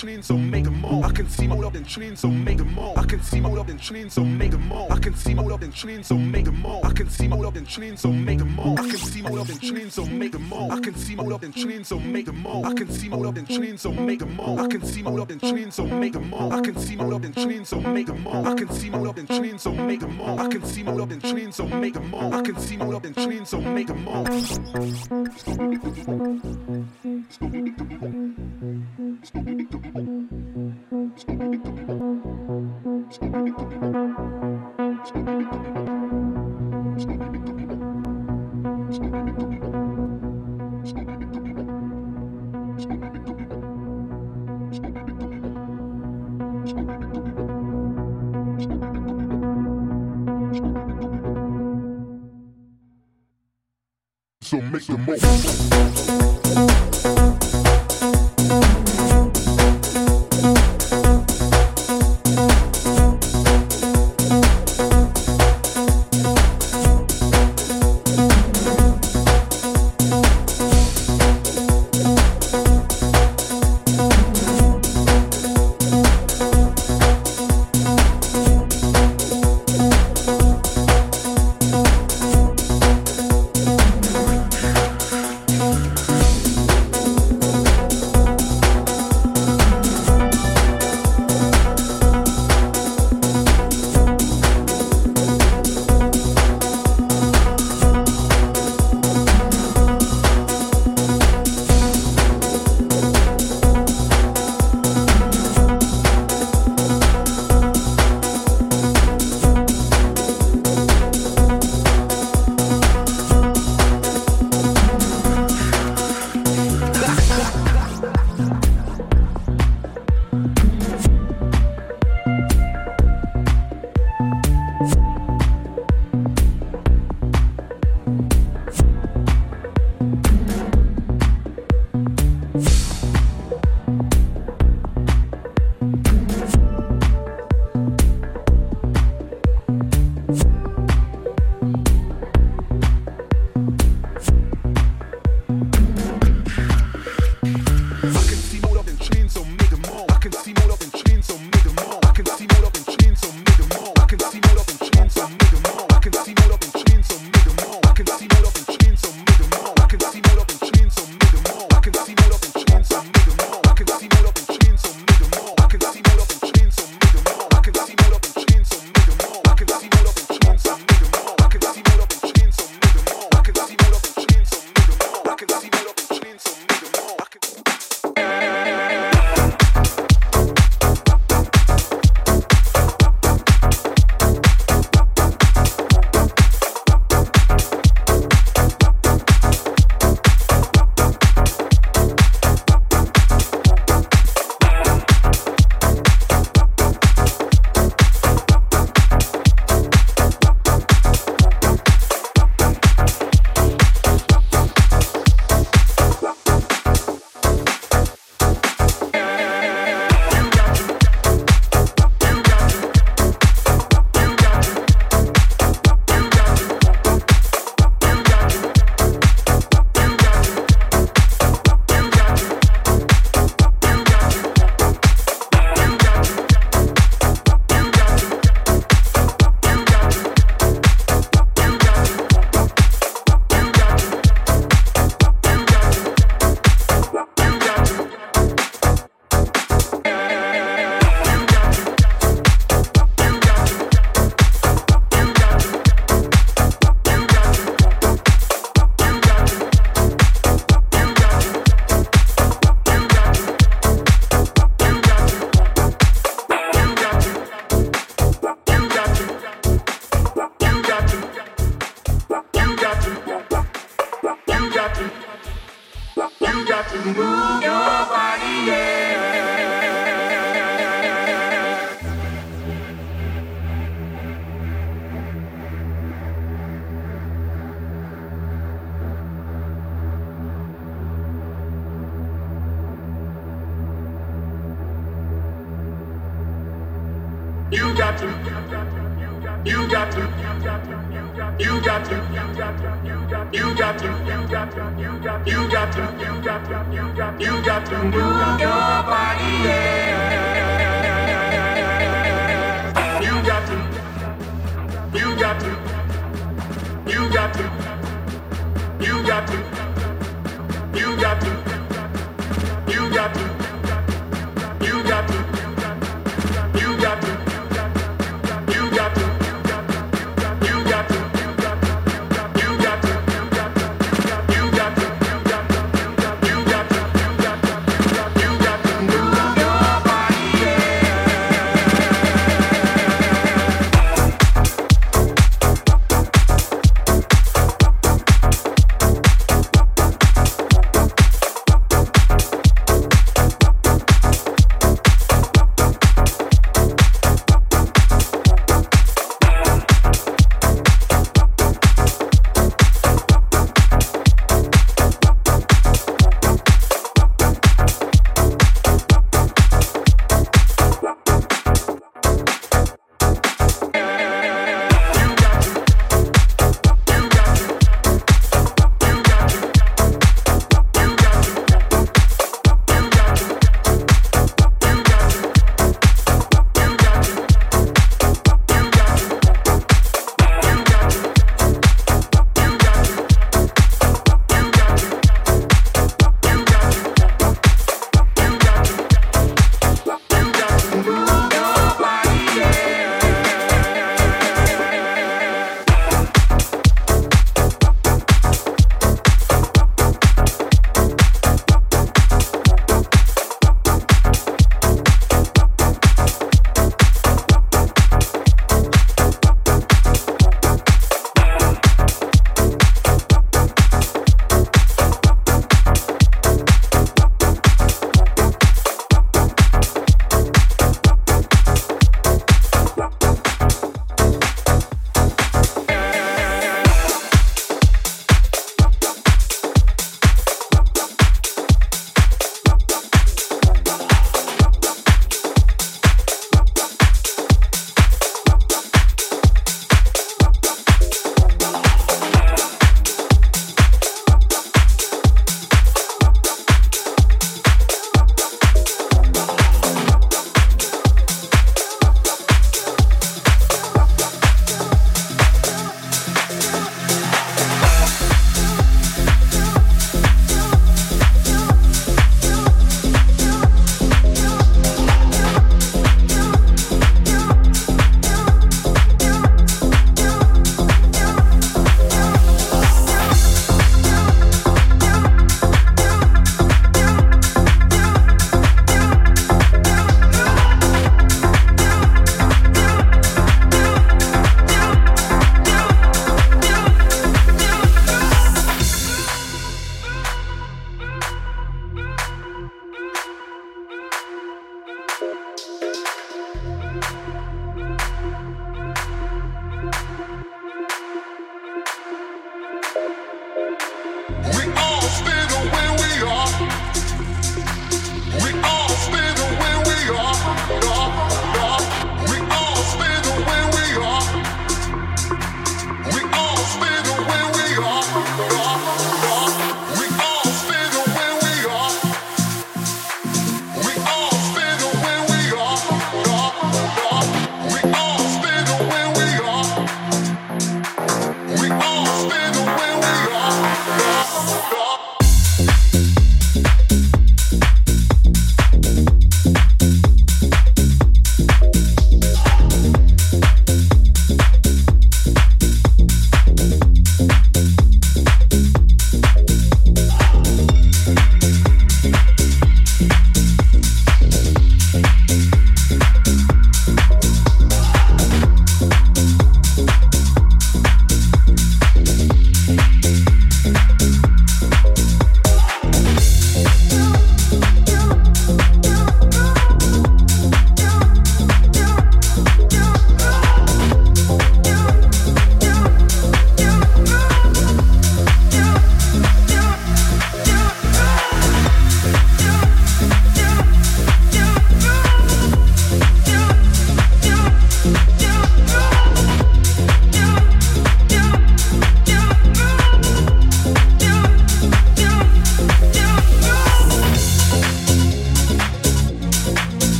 chillin', so make them more. I can see more up and chillin', so and so make them more. I can see more up and chillin', so make them more. I can see more up and chillin', so make them more. I can see more up and chillin', so make them more. I can see more up and chillin', so make them more. I can see more up and chillin', so make them more. I can see more up and chillin', so make them more. I can see more up and chillin', so make them more. I can see more up and chillin', so make them more. I can see more up and chillin', so make them more. I can see more up and chillin', so make them more. So make the most. You got to. You got to. You got to. You got to. You got to. You got to. You got to. You got to you got to move your body. Yeah.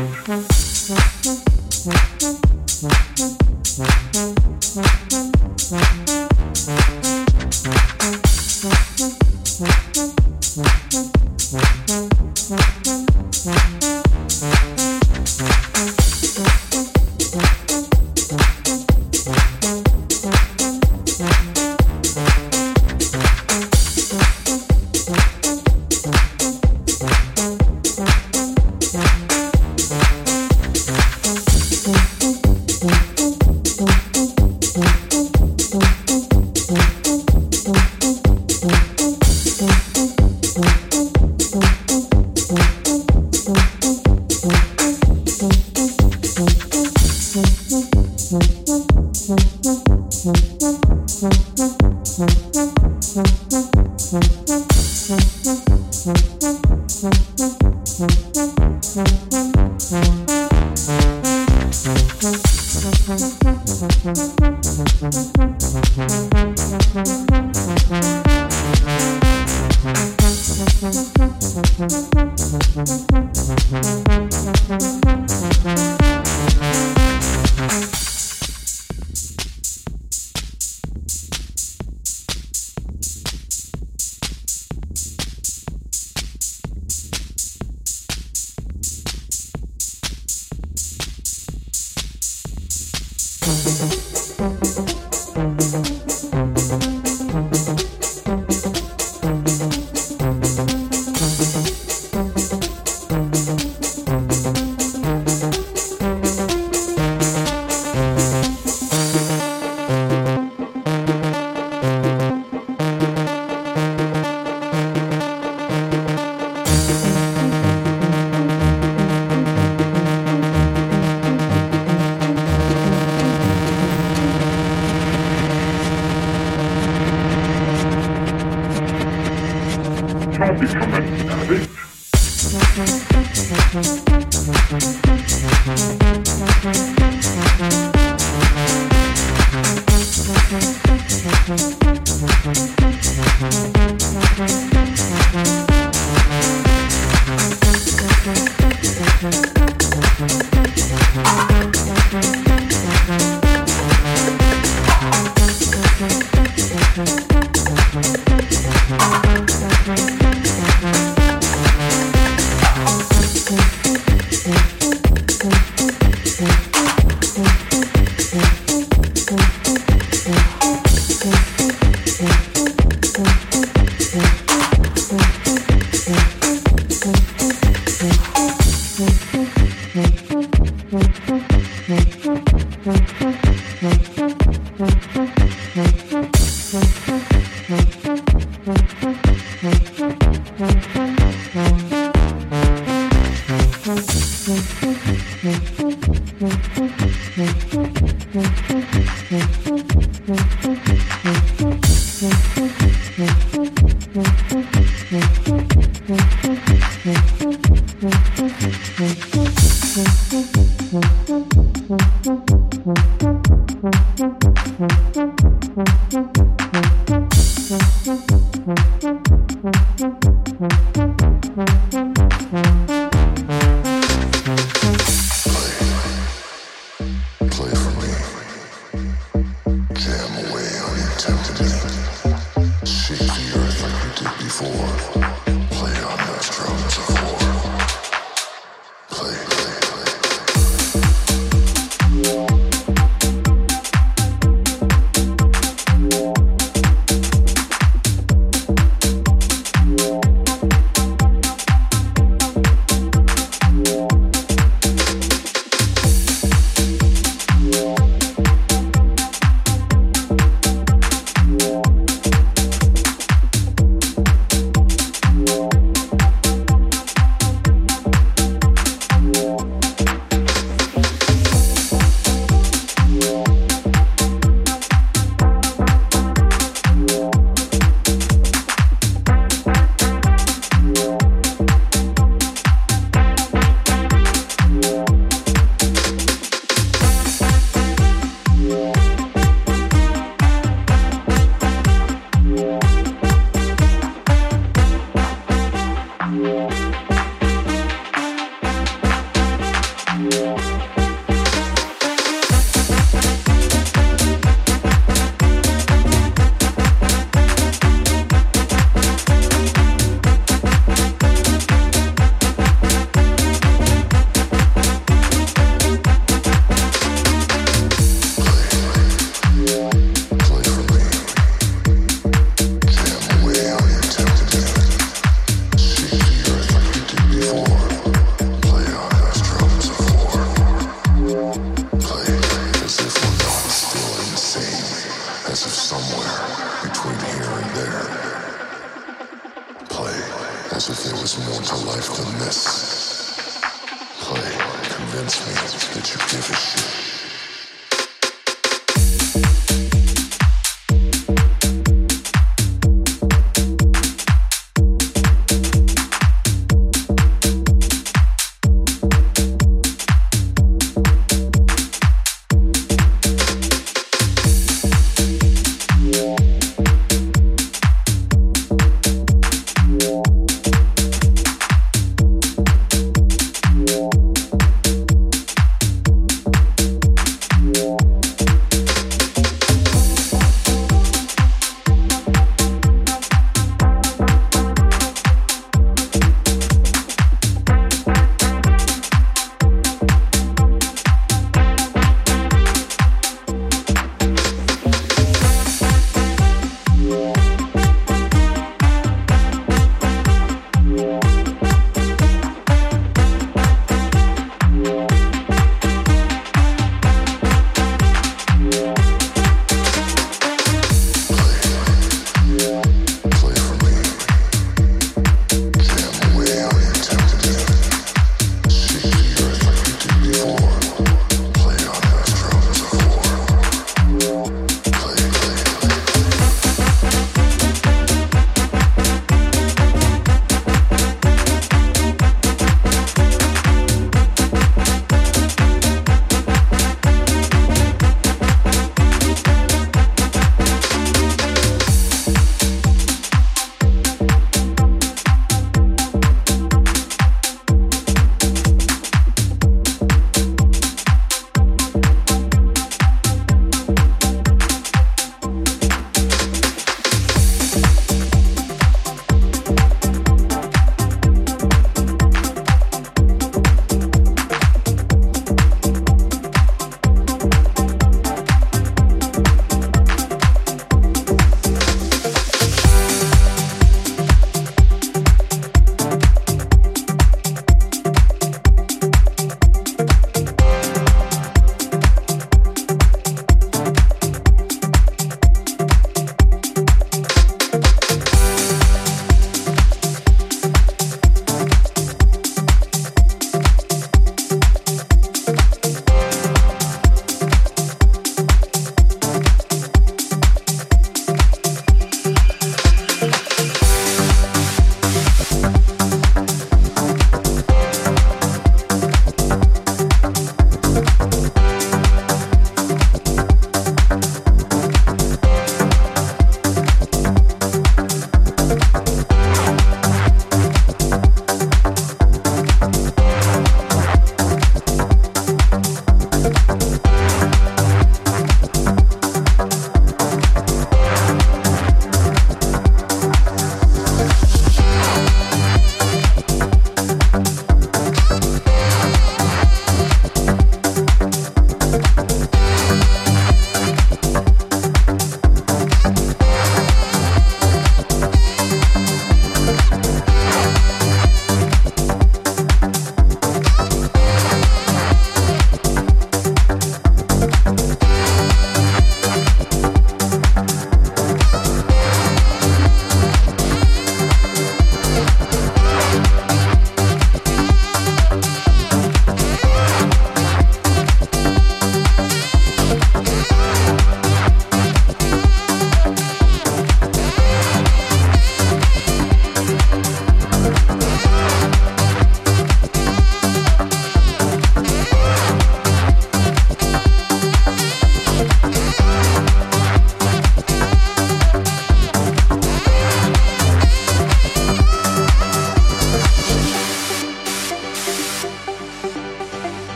Música